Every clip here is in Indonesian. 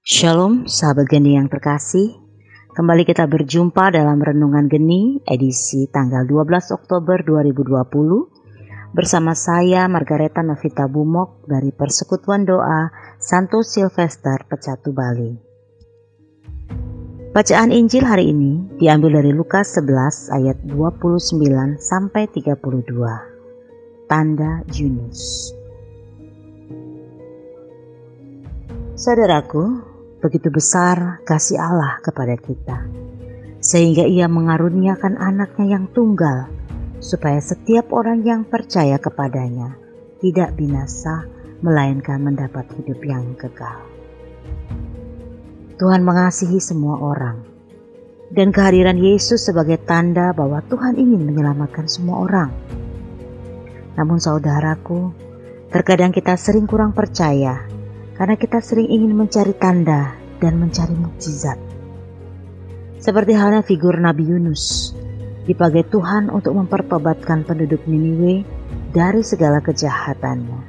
Shalom, sahabat Geni yang terkasih. Kembali kita berjumpa dalam Renungan Geni edisi tanggal 12 Oktober 2020 bersama saya Margareta Novita Bumok dari Persekutuan Doa Santo Silvester Pecatu Bali. Bacaan Injil hari ini diambil dari Lukas 11 ayat 29 sampai 32. Tanda Yunus. Saudaraku, begitu besar kasih Allah kepada kita, sehingga Ia mengaruniakan anaknya yang tunggal, supaya setiap orang yang percaya kepadanya tidak binasa, melainkan mendapat hidup yang kekal. Tuhan mengasihi semua orang, dan kehadiran Yesus sebagai tanda bahwa Tuhan ingin menyelamatkan semua orang. Namun saudaraku, terkadang kita sering kurang percaya karena kita sering ingin mencari tanda dan mencari mukjizat. Seperti halnya figur Nabi Yunus, dipakai Tuhan untuk mempertobatkan penduduk Niniwe dari segala kejahatannya.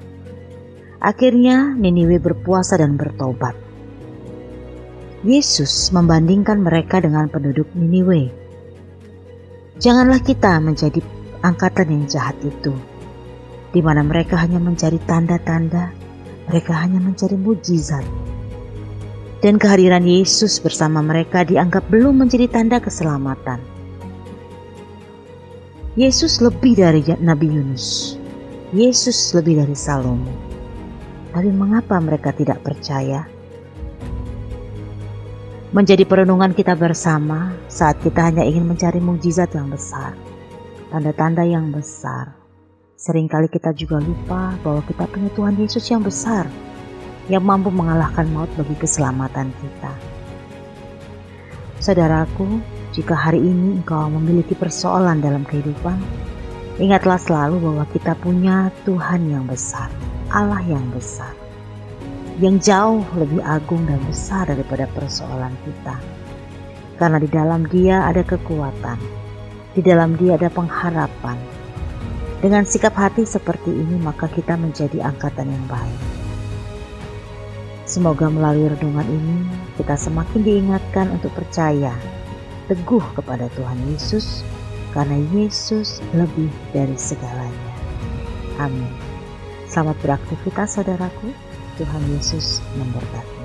Akhirnya Niniwe berpuasa dan bertobat. Yesus membandingkan mereka dengan penduduk Niniwe. Janganlah kita menjadi angkatan yang jahat itu, di mana mereka hanya mencari tanda-tanda mereka hanya mencari mujizat. Dan kehadiran Yesus bersama mereka dianggap belum menjadi tanda keselamatan. Yesus lebih dari Nabi Yunus. Yesus lebih dari Salomo. Tapi mengapa mereka tidak percaya? Menjadi perenungan kita bersama saat kita hanya ingin mencari mujizat yang besar, tanda-tanda yang besar, Seringkali kita juga lupa bahwa kita punya Tuhan Yesus yang besar, yang mampu mengalahkan maut bagi keselamatan kita. Saudaraku, jika hari ini engkau memiliki persoalan dalam kehidupan, ingatlah selalu bahwa kita punya Tuhan yang besar, Allah yang besar, yang jauh lebih agung dan besar daripada persoalan kita. Karena di dalam Dia ada kekuatan, di dalam Dia ada pengharapan, dengan sikap hati seperti ini, maka kita menjadi angkatan yang baik. Semoga melalui renungan ini kita semakin diingatkan untuk percaya teguh kepada Tuhan Yesus, karena Yesus lebih dari segalanya. Amin. Selamat beraktivitas, saudaraku. Tuhan Yesus memberkati.